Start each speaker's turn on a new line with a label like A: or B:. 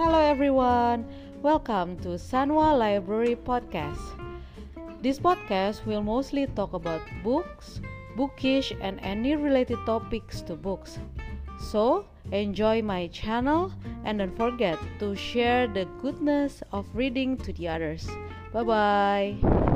A: Hello everyone, welcome to Sanwa Library Podcast. This podcast will mostly talk about books, bookish, and any related topics to books. So, enjoy my channel and don't forget to share the goodness of reading to the others. Bye bye.